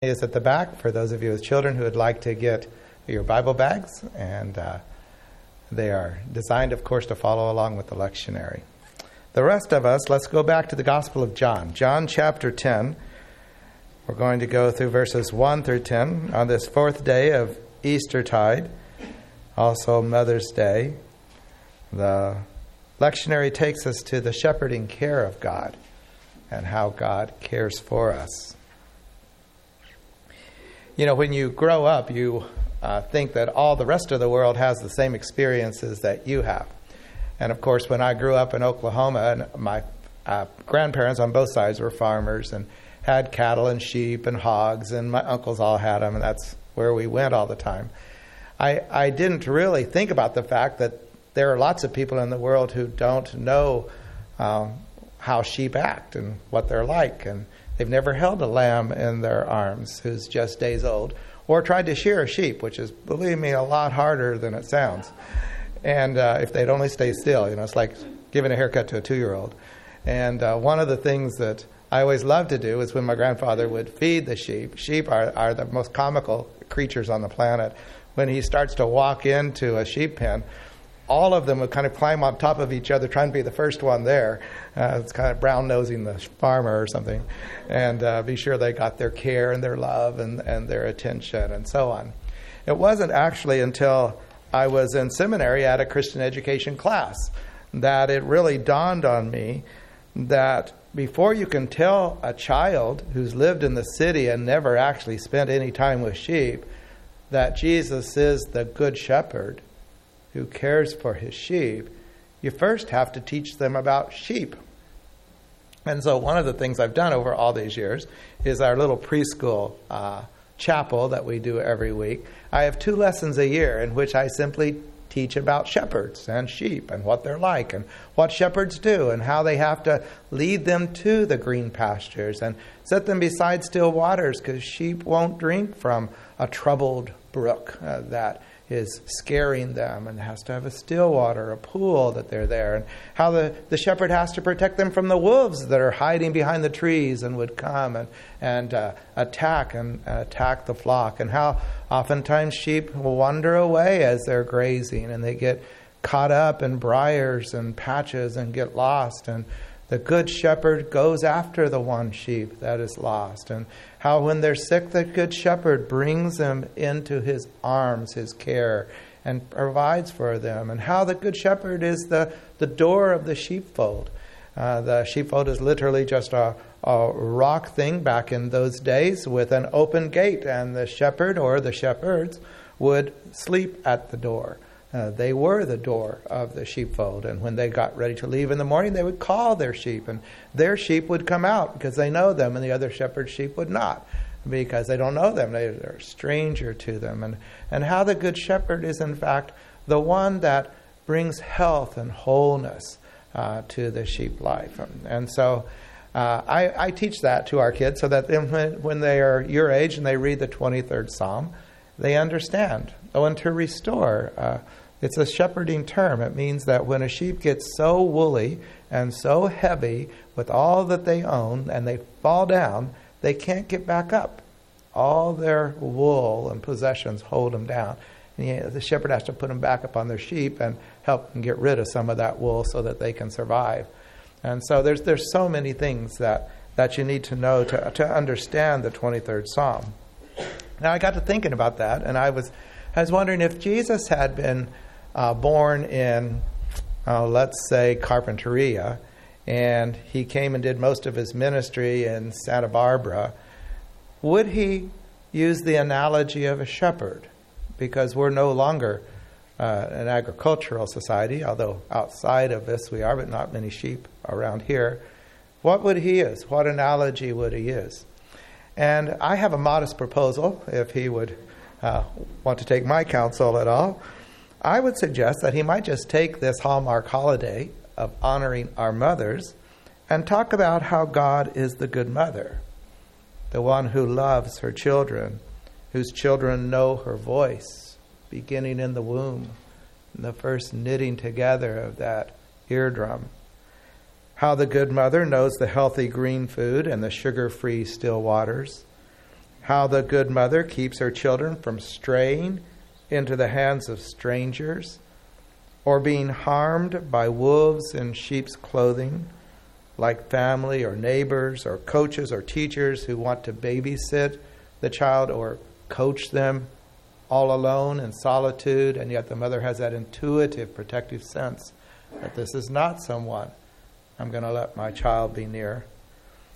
is at the back for those of you with children who would like to get your Bible bags, and uh, they are designed, of course, to follow along with the lectionary. The rest of us, let's go back to the Gospel of John, John chapter 10. We're going to go through verses 1 through 10 on this fourth day of Eastertide, also Mother's Day. The lectionary takes us to the shepherding care of God and how God cares for us you know, when you grow up, you uh, think that all the rest of the world has the same experiences that you have. And of course, when I grew up in Oklahoma, and my uh, grandparents on both sides were farmers and had cattle and sheep and hogs, and my uncles all had them, and that's where we went all the time. I, I didn't really think about the fact that there are lots of people in the world who don't know um, how sheep act and what they're like. And They've never held a lamb in their arms who's just days old, or tried to shear a sheep, which is, believe me, a lot harder than it sounds. And uh, if they'd only stay still, you know, it's like giving a haircut to a two year old. And uh, one of the things that I always loved to do is when my grandfather would feed the sheep. Sheep are, are the most comical creatures on the planet. When he starts to walk into a sheep pen, all of them would kind of climb on top of each other, trying to be the first one there. Uh, it's kind of brown nosing the farmer or something, and uh, be sure they got their care and their love and, and their attention and so on. It wasn't actually until I was in seminary at a Christian education class that it really dawned on me that before you can tell a child who's lived in the city and never actually spent any time with sheep that Jesus is the good shepherd who cares for his sheep, you first have to teach them about sheep. And so, one of the things I've done over all these years is our little preschool uh, chapel that we do every week. I have two lessons a year in which I simply teach about shepherds and sheep and what they're like and what shepherds do and how they have to lead them to the green pastures and set them beside still waters because sheep won't drink from a troubled brook uh, that is scaring them and has to have a still water, a pool that they're there, and how the, the shepherd has to protect them from the wolves that are hiding behind the trees and would come and, and uh, attack and uh, attack the flock, and how oftentimes sheep will wander away as they're grazing and they get caught up in briars and patches and get lost and the good shepherd goes after the one sheep that is lost, and how when they're sick, the good shepherd brings them into his arms, his care, and provides for them, and how the good shepherd is the, the door of the sheepfold. Uh, the sheepfold is literally just a, a rock thing back in those days with an open gate, and the shepherd or the shepherds would sleep at the door. Uh, they were the door of the sheepfold, and when they got ready to leave in the morning, they would call their sheep, and their sheep would come out because they know them, and the other shepherd's sheep would not because they don't know them. They, are a stranger to them. And, and how the Good Shepherd is, in fact, the one that brings health and wholeness uh, to the sheep life. And so uh, I, I, teach that to our kids so that when, when they are your age and they read the 23rd Psalm, they understand. Oh, and to restore. Uh, it's a shepherding term. It means that when a sheep gets so woolly and so heavy with all that they own and they fall down, they can't get back up. All their wool and possessions hold them down. And the shepherd has to put them back up on their sheep and help them get rid of some of that wool so that they can survive. And so there's, there's so many things that, that you need to know to, to understand the 23rd Psalm. Now I got to thinking about that, and I was, I was wondering if Jesus had been uh, born in, uh, let's say, Carpinteria, and he came and did most of his ministry in Santa Barbara, would he use the analogy of a shepherd? Because we're no longer uh, an agricultural society, although outside of this we are, but not many sheep around here. What would he use? What analogy would he use? And I have a modest proposal, if he would uh, want to take my counsel at all. I would suggest that he might just take this Hallmark holiday of honoring our mothers and talk about how God is the good mother, the one who loves her children, whose children know her voice, beginning in the womb, in the first knitting together of that eardrum. How the good mother knows the healthy green food and the sugar free still waters how the good mother keeps her children from straying into the hands of strangers or being harmed by wolves in sheep's clothing, like family or neighbors or coaches or teachers who want to babysit the child or coach them all alone in solitude, and yet the mother has that intuitive protective sense that this is not someone I'm going to let my child be near.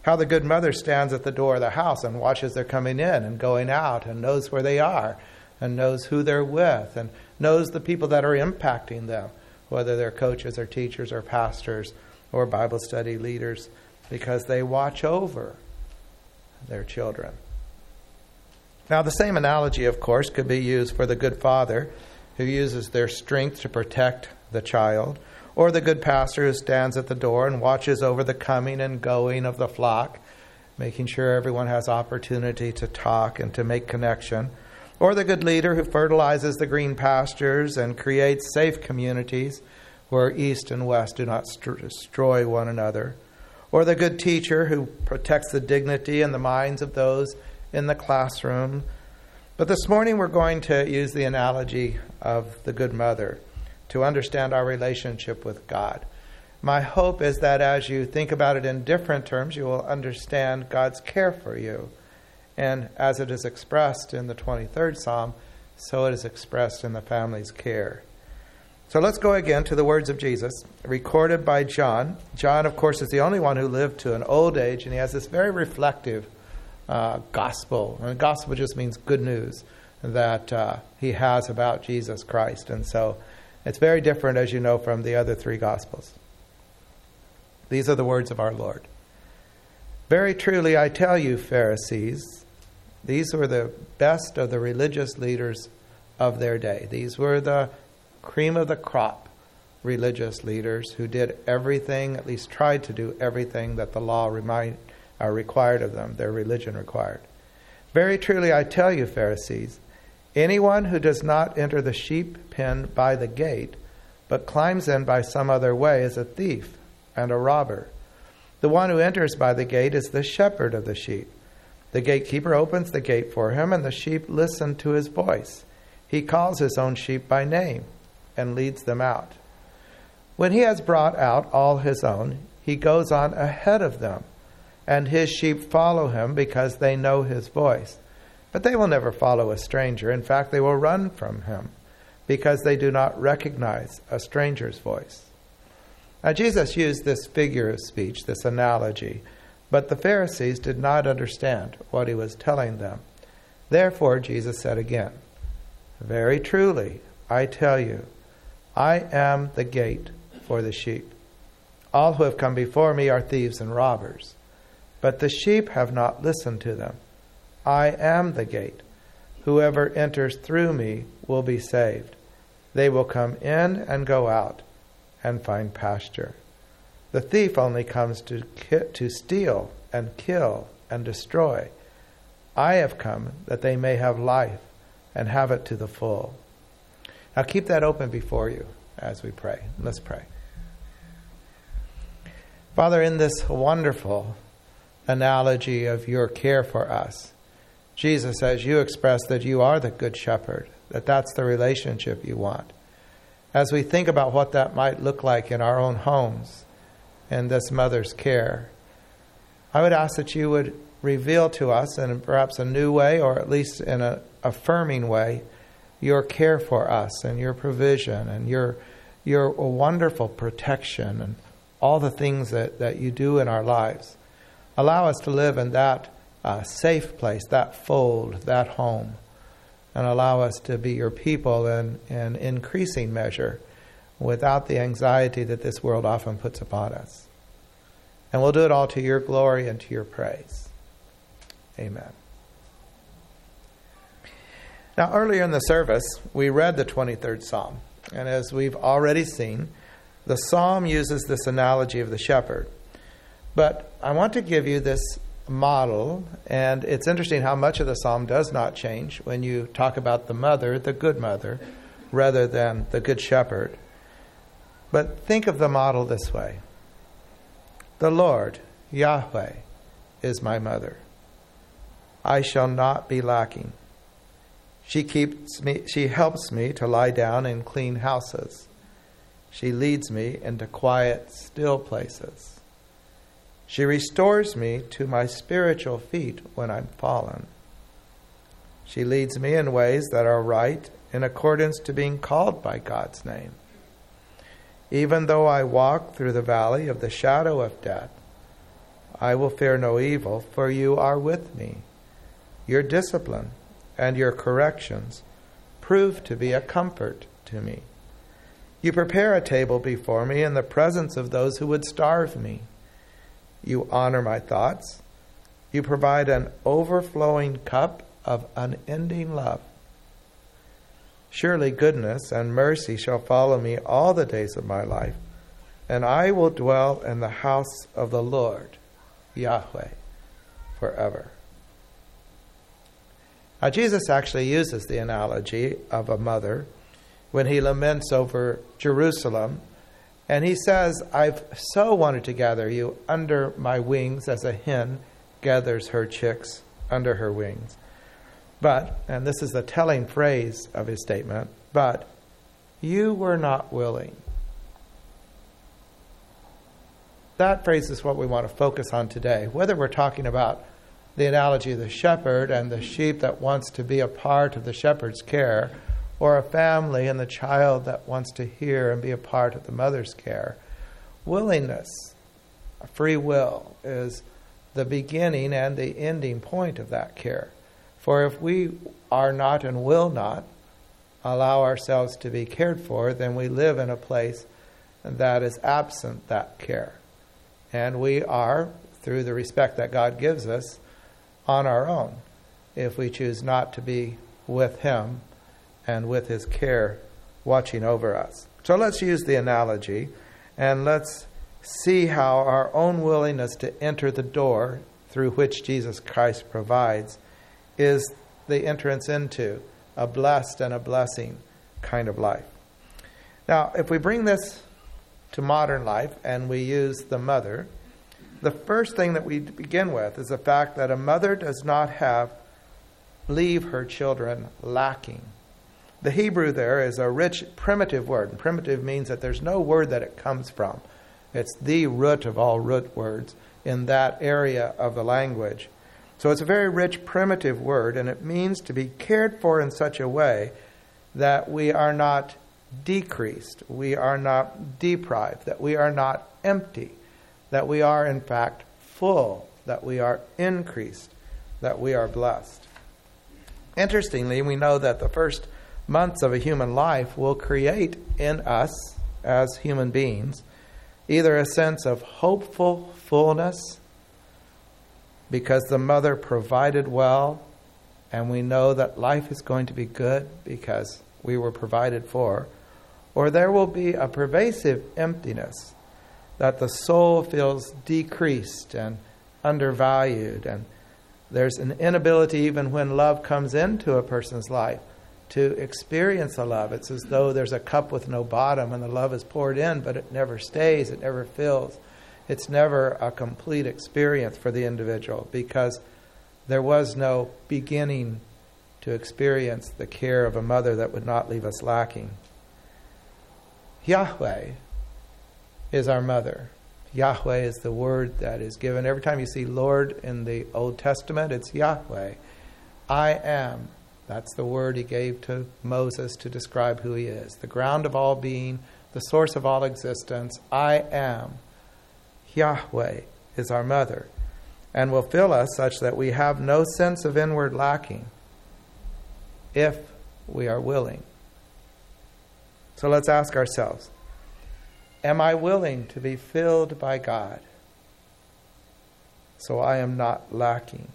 How the good mother stands at the door of the house and watches their coming in and going out and knows where they are and knows who they're with and knows the people that are impacting them, whether they're coaches or teachers or pastors or Bible study leaders, because they watch over their children. Now, the same analogy, of course, could be used for the good father who uses their strength to protect the child, or the good pastor who stands at the door and watches over the coming and going of the flock, making sure everyone has opportunity to talk and to make connection, or the good leader who fertilizes the green pastures and creates safe communities where east and west do not destroy one another, or the good teacher who protects the dignity and the minds of those in the classroom. But this morning we're going to use the analogy of the Good Mother to understand our relationship with God. My hope is that as you think about it in different terms, you will understand God's care for you. And as it is expressed in the 23rd Psalm, so it is expressed in the family's care. So let's go again to the words of Jesus, recorded by John. John, of course, is the only one who lived to an old age, and he has this very reflective uh, gospel. And gospel just means good news that uh, he has about Jesus Christ. And so it's very different, as you know, from the other three gospels. These are the words of our Lord. Very truly, I tell you, Pharisees, these were the best of the religious leaders of their day. These were the cream of the crop religious leaders who did everything, at least tried to do everything that the law remind, are required of them, their religion required. Very truly, I tell you, Pharisees, anyone who does not enter the sheep pen by the gate, but climbs in by some other way, is a thief and a robber. The one who enters by the gate is the shepherd of the sheep. The gatekeeper opens the gate for him, and the sheep listen to his voice. He calls his own sheep by name and leads them out. When he has brought out all his own, he goes on ahead of them and his sheep follow him because they know his voice. But they will never follow a stranger. In fact, they will run from him because they do not recognize a stranger's voice. Now, Jesus used this figure of speech, this analogy, but the Pharisees did not understand what he was telling them. Therefore, Jesus said again, Very truly, I tell you, I am the gate for the sheep. All who have come before me are thieves and robbers but the sheep have not listened to them. I am the gate. Whoever enters through me will be saved. They will come in and go out and find pasture. The thief only comes to, to steal and kill and destroy. I have come that they may have life and have it to the full. Now keep that open before you as we pray. Let's pray. Father, in this wonderful analogy of your care for us. Jesus, as you express that you are the good shepherd, that that's the relationship you want. As we think about what that might look like in our own homes in this mother's care, I would ask that you would reveal to us in perhaps a new way or at least in an affirming way your care for us and your provision and your your wonderful protection and all the things that, that you do in our lives. Allow us to live in that uh, safe place, that fold, that home, and allow us to be your people in, in increasing measure without the anxiety that this world often puts upon us. And we'll do it all to your glory and to your praise. Amen. Now, earlier in the service, we read the 23rd Psalm. And as we've already seen, the psalm uses this analogy of the shepherd. But I want to give you this model, and it's interesting how much of the psalm does not change when you talk about the mother, the good mother, rather than the good shepherd. But think of the model this way The Lord, Yahweh, is my mother. I shall not be lacking. She keeps me she helps me to lie down in clean houses. She leads me into quiet, still places. She restores me to my spiritual feet when I'm fallen. She leads me in ways that are right in accordance to being called by God's name. Even though I walk through the valley of the shadow of death, I will fear no evil, for you are with me. Your discipline and your corrections prove to be a comfort to me. You prepare a table before me in the presence of those who would starve me. You honor my thoughts. You provide an overflowing cup of unending love. Surely goodness and mercy shall follow me all the days of my life, and I will dwell in the house of the Lord, Yahweh, forever. Now, Jesus actually uses the analogy of a mother when he laments over Jerusalem. And he says, I've so wanted to gather you under my wings as a hen gathers her chicks under her wings. But, and this is the telling phrase of his statement, but you were not willing. That phrase is what we want to focus on today. Whether we're talking about the analogy of the shepherd and the sheep that wants to be a part of the shepherd's care, or a family and the child that wants to hear and be a part of the mother's care, willingness, free will, is the beginning and the ending point of that care. For if we are not and will not allow ourselves to be cared for, then we live in a place that is absent that care. And we are, through the respect that God gives us, on our own if we choose not to be with Him and with His care watching over us. So let's use the analogy and let's see how our own willingness to enter the door through which Jesus Christ provides is the entrance into a blessed and a blessing kind of life. Now, if we bring this to modern life and we use the mother, the first thing that we begin with is the fact that a mother does not have leave her children lacking. The Hebrew there is a rich primitive word, and primitive means that there's no word that it comes from. It's the root of all root words in that area of the language. So it's a very rich, primitive word, and it means to be cared for in such a way that we are not decreased, we are not deprived, that we are not empty, that we are, in fact, full, that we are increased, that we are blessed. Interestingly, we know that the first months of a human life will create in us, as human beings, either a sense of hopeful fullness because the mother provided well, and we know that life is going to be good because we were provided for, or there will be a pervasive emptiness that the soul feels decreased and undervalued, and there's an inability, even when love comes into a person's life, to experience a love. It's as though there's a cup with no bottom and the love is poured in, but it never stays, it never fills it's never a complete experience for the individual because there was no beginning to experience the care of a mother that would not leave us lacking. Yahweh is our mother. Yahweh is the word that is given. Every time you see Lord in the Old Testament, it's Yahweh. I am. That's the word he gave to Moses to describe who he is. The ground of all being, the source of all existence. I am. Yahweh is our mother and will fill us such that we have no sense of inward lacking if we are willing. So let's ask ourselves Am I willing to be filled by God so I am not lacking?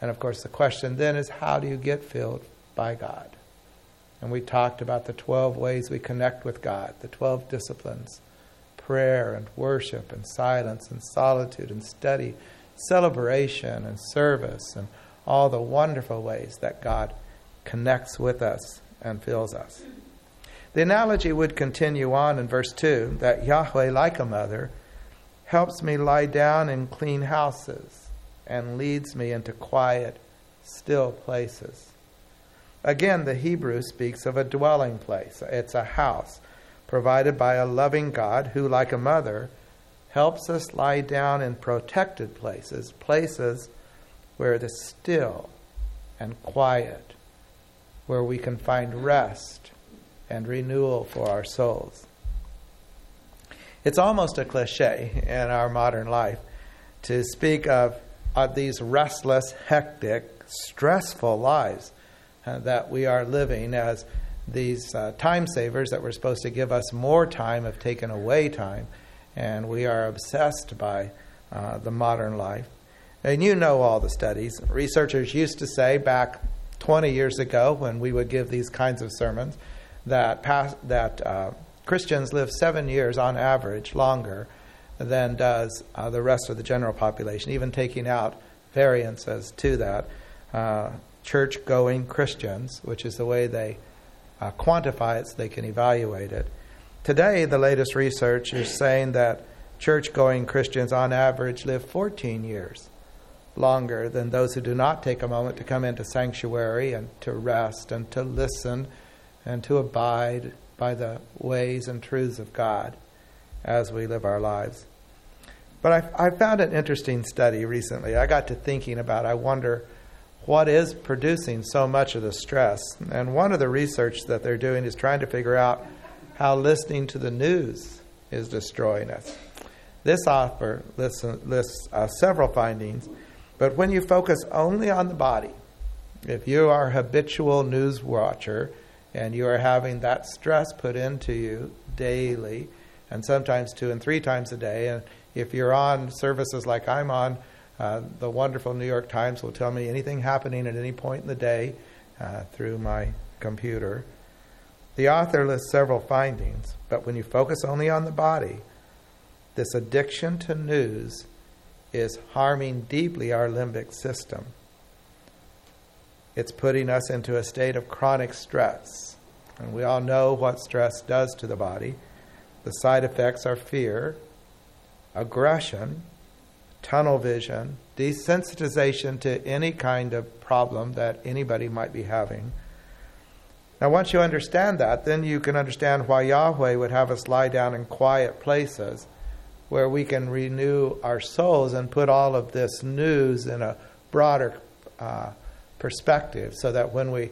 And of course, the question then is how do you get filled by God? And we talked about the 12 ways we connect with God, the 12 disciplines prayer and worship and silence and solitude and study, celebration and service, and all the wonderful ways that God connects with us and fills us. The analogy would continue on in verse 2 that Yahweh, like a mother, helps me lie down in clean houses. and leads me into quiet, still places. Again, the Hebrew speaks of a dwelling place. It's a house provided by a loving God who, like a mother, helps us lie down in protected places, places where it is still and quiet, where we can find rest and renewal for our souls. It's almost a cliche in our modern life to speak of, of these restless, hectic, stressful lives uh, that we are living as these uh, time savers that were supposed to give us more time have taken away time, and we are obsessed by uh, the modern life. And you know all the studies. Researchers used to say back 20 years ago when we would give these kinds of sermons that, that uh, Christians live seven years on average longer than does uh, the rest of the general population, even taking out variances to that. Uh, church going Christians, which is the way they uh, quantify it so they can evaluate it. Today, the latest research is saying that church going Christians on average live 14 years longer than those who do not take a moment to come into sanctuary and to rest and to listen and to abide by the ways and truths of God as we live our lives. But I, I found an interesting study recently. I got to thinking about, I wonder what is producing so much of the stress. And one of the research that they're doing is trying to figure out how listening to the news is destroying us. This author lists, lists uh, several findings, but when you focus only on the body, if you are a habitual news watcher and you are having that stress put into you daily, and sometimes two and three times a day, and if you're on services like I'm on, uh, the wonderful New York Times will tell me anything happening at any point in the day uh, through my computer. The author lists several findings, but when you focus only on the body, this addiction to news is harming deeply our limbic system. It's putting us into a state of chronic stress. And we all know what stress does to the body. The side effects are fear, aggression, tunnel vision, desensitization to any kind of problem that anybody might be having. Now, once you understand that, then you can understand why Yahweh would have us lie down in quiet places where we can renew our souls and put all of this news in a broader uh, perspective so that when we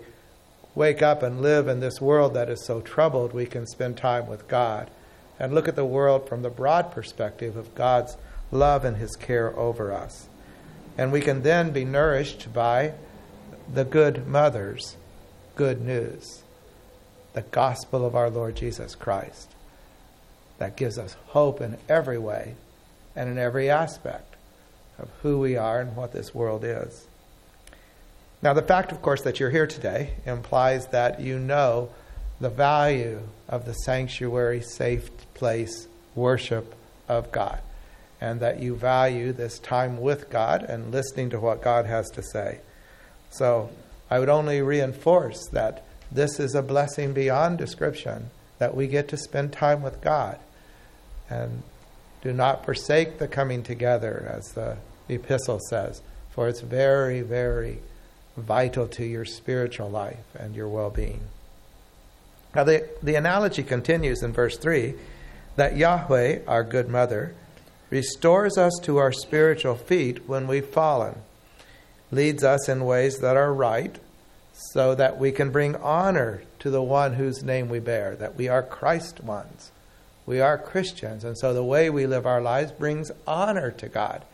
wake up and live in this world that is so troubled, we can spend time with God and look at the world from the broad perspective of God's love and his care over us. And we can then be nourished by the good mother's good news, the gospel of our Lord Jesus Christ, that gives us hope in every way and in every aspect of who we are and what this world is. Now, the fact, of course, that you're here today implies that you know the value of the sanctuary, safe place worship of God and that you value this time with God and listening to what God has to say. So I would only reinforce that this is a blessing beyond description that we get to spend time with God. And do not forsake the coming together, as the epistle says, for it's very, very vital to your spiritual life and your well being. Now, the, the analogy continues in verse 3 that Yahweh, our good mother, restores us to our spiritual feet when we've fallen, leads us in ways that are right, so that we can bring honor to the one whose name we bear, that we are Christ ones. We are Christians, and so the way we live our lives brings honor to God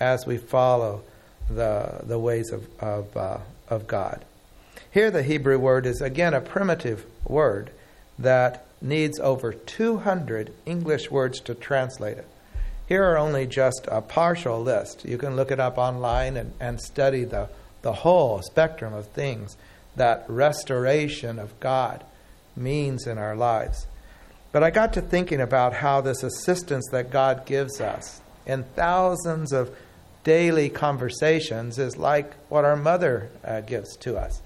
as we follow the, the ways of, of, uh, of God. Here, the Hebrew word is again a primitive word that needs over 200 English words to translate it. Here are only just a partial list. You can look it up online and, and study the, the whole spectrum of things that restoration of God means in our lives. But I got to thinking about how this assistance that God gives us in thousands of daily conversations is like what our mother uh, gives to us.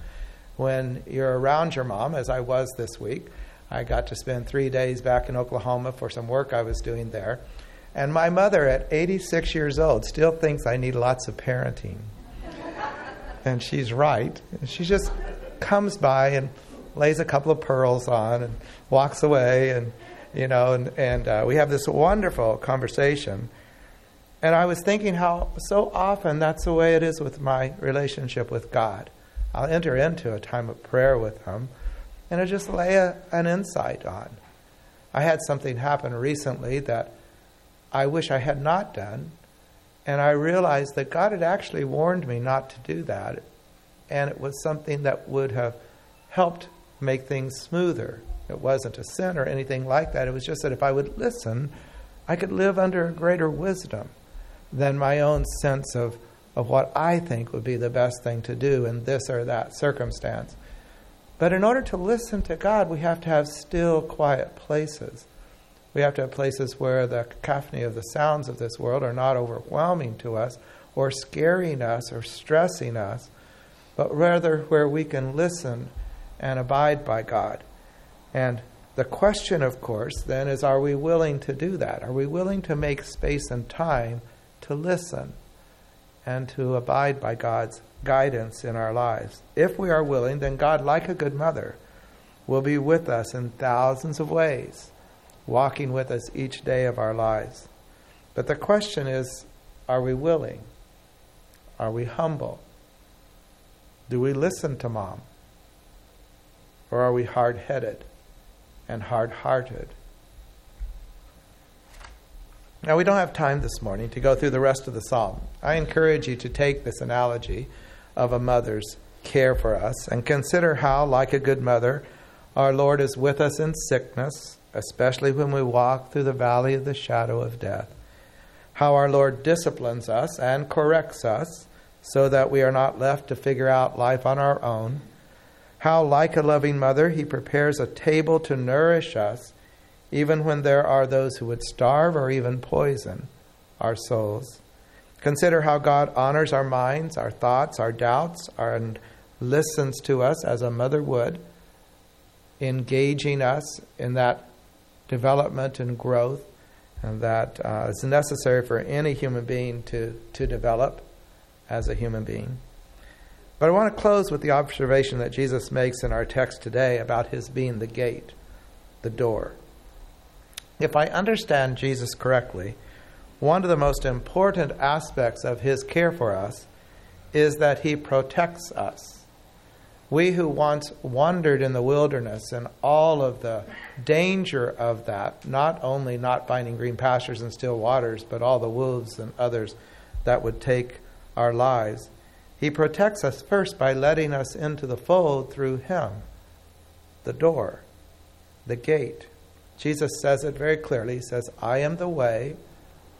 When you're around your mom, as I was this week, I got to spend three days back in Oklahoma for some work I was doing there. And my mother, at 86 years old, still thinks I need lots of parenting. and she's right. She just comes by and lays a couple of pearls on and walks away. And, you know, and, and uh, we have this wonderful conversation. And I was thinking how so often that's the way it is with my relationship with God. I'll enter into a time of prayer with Him and I just lay a, an insight on. I had something happen recently that I wish I had not done. And I realized that God had actually warned me not to do that. And it was something that would have helped make things smoother. It wasn't a sin or anything like that. It was just that if I would listen, I could live under greater wisdom than my own sense of, of what I think would be the best thing to do in this or that circumstance. But in order to listen to God, we have to have still, quiet places. We have to have places where the cacophony of the sounds of this world are not overwhelming to us or scaring us or stressing us, but rather where we can listen and abide by God. And the question, of course, then is are we willing to do that? Are we willing to make space and time to listen and to abide by God's guidance in our lives? If we are willing, then God, like a good mother, will be with us in thousands of ways walking with us each day of our lives. But the question is are we willing? Are we humble? Do we listen to mom? Or are we hard headed and hard hearted? Now, we don't have time this morning to go through the rest of the psalm. I encourage you to take this analogy of a mother's care for us and consider how, like a good mother, our Lord is with us in sickness especially when we walk through the valley of the shadow of death. How our Lord disciplines us and corrects us so that we are not left to figure out life on our own. How, like a loving mother, He prepares a table to nourish us, even when there are those who would starve or even poison our souls. Consider how God honors our minds, our thoughts, our doubts, and listens to us as a mother would, engaging us in that development and growth and that uh, is necessary for any human being to, to develop as a human being. But I want to close with the observation that Jesus makes in our text today about his being the gate, the door. If I understand Jesus correctly, one of the most important aspects of his care for us is that he protects us. We who once wandered in the wilderness and all of the danger of that, not only not finding green pastures and still waters, but all the wolves and others that would take our lives. He protects us first by letting us into the fold through Him, the door, the gate. Jesus says it very clearly. He says, I am the way,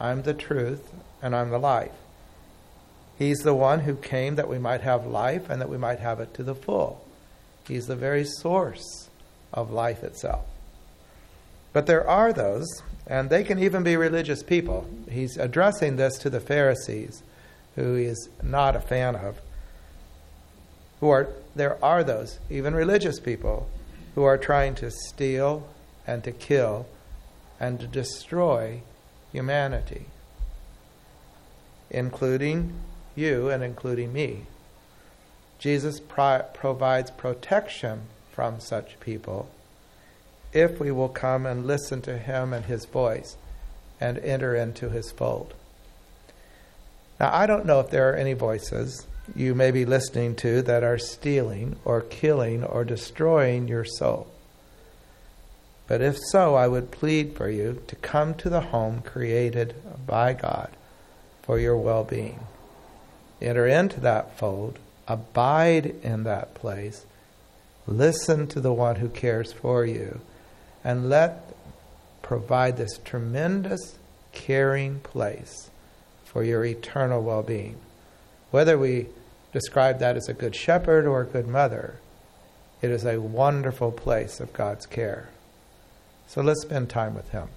I'm the truth, and I'm the life. He's the one who came that we might have life and that we might have it to the full. He's the very source of life itself. But there are those, and they can even be religious people. He's addressing this to the Pharisees, who he is not a fan of. Who are there are those, even religious people, who are trying to steal and to kill and to destroy humanity, including you and including me. Jesus pro- provides protection from such people if we will come and listen to him and his voice and enter into his fold. Now, I don't know if there are any voices you may be listening to that are stealing or killing or destroying your soul. But if so, I would plead for you to come to the home created by God for your well being enter into that fold, abide in that place, listen to the one who cares for you, and let provide this tremendous caring place for your eternal well being. Whether we describe that as a good shepherd or a good mother, it is a wonderful place of God's care. So let's spend time with Him.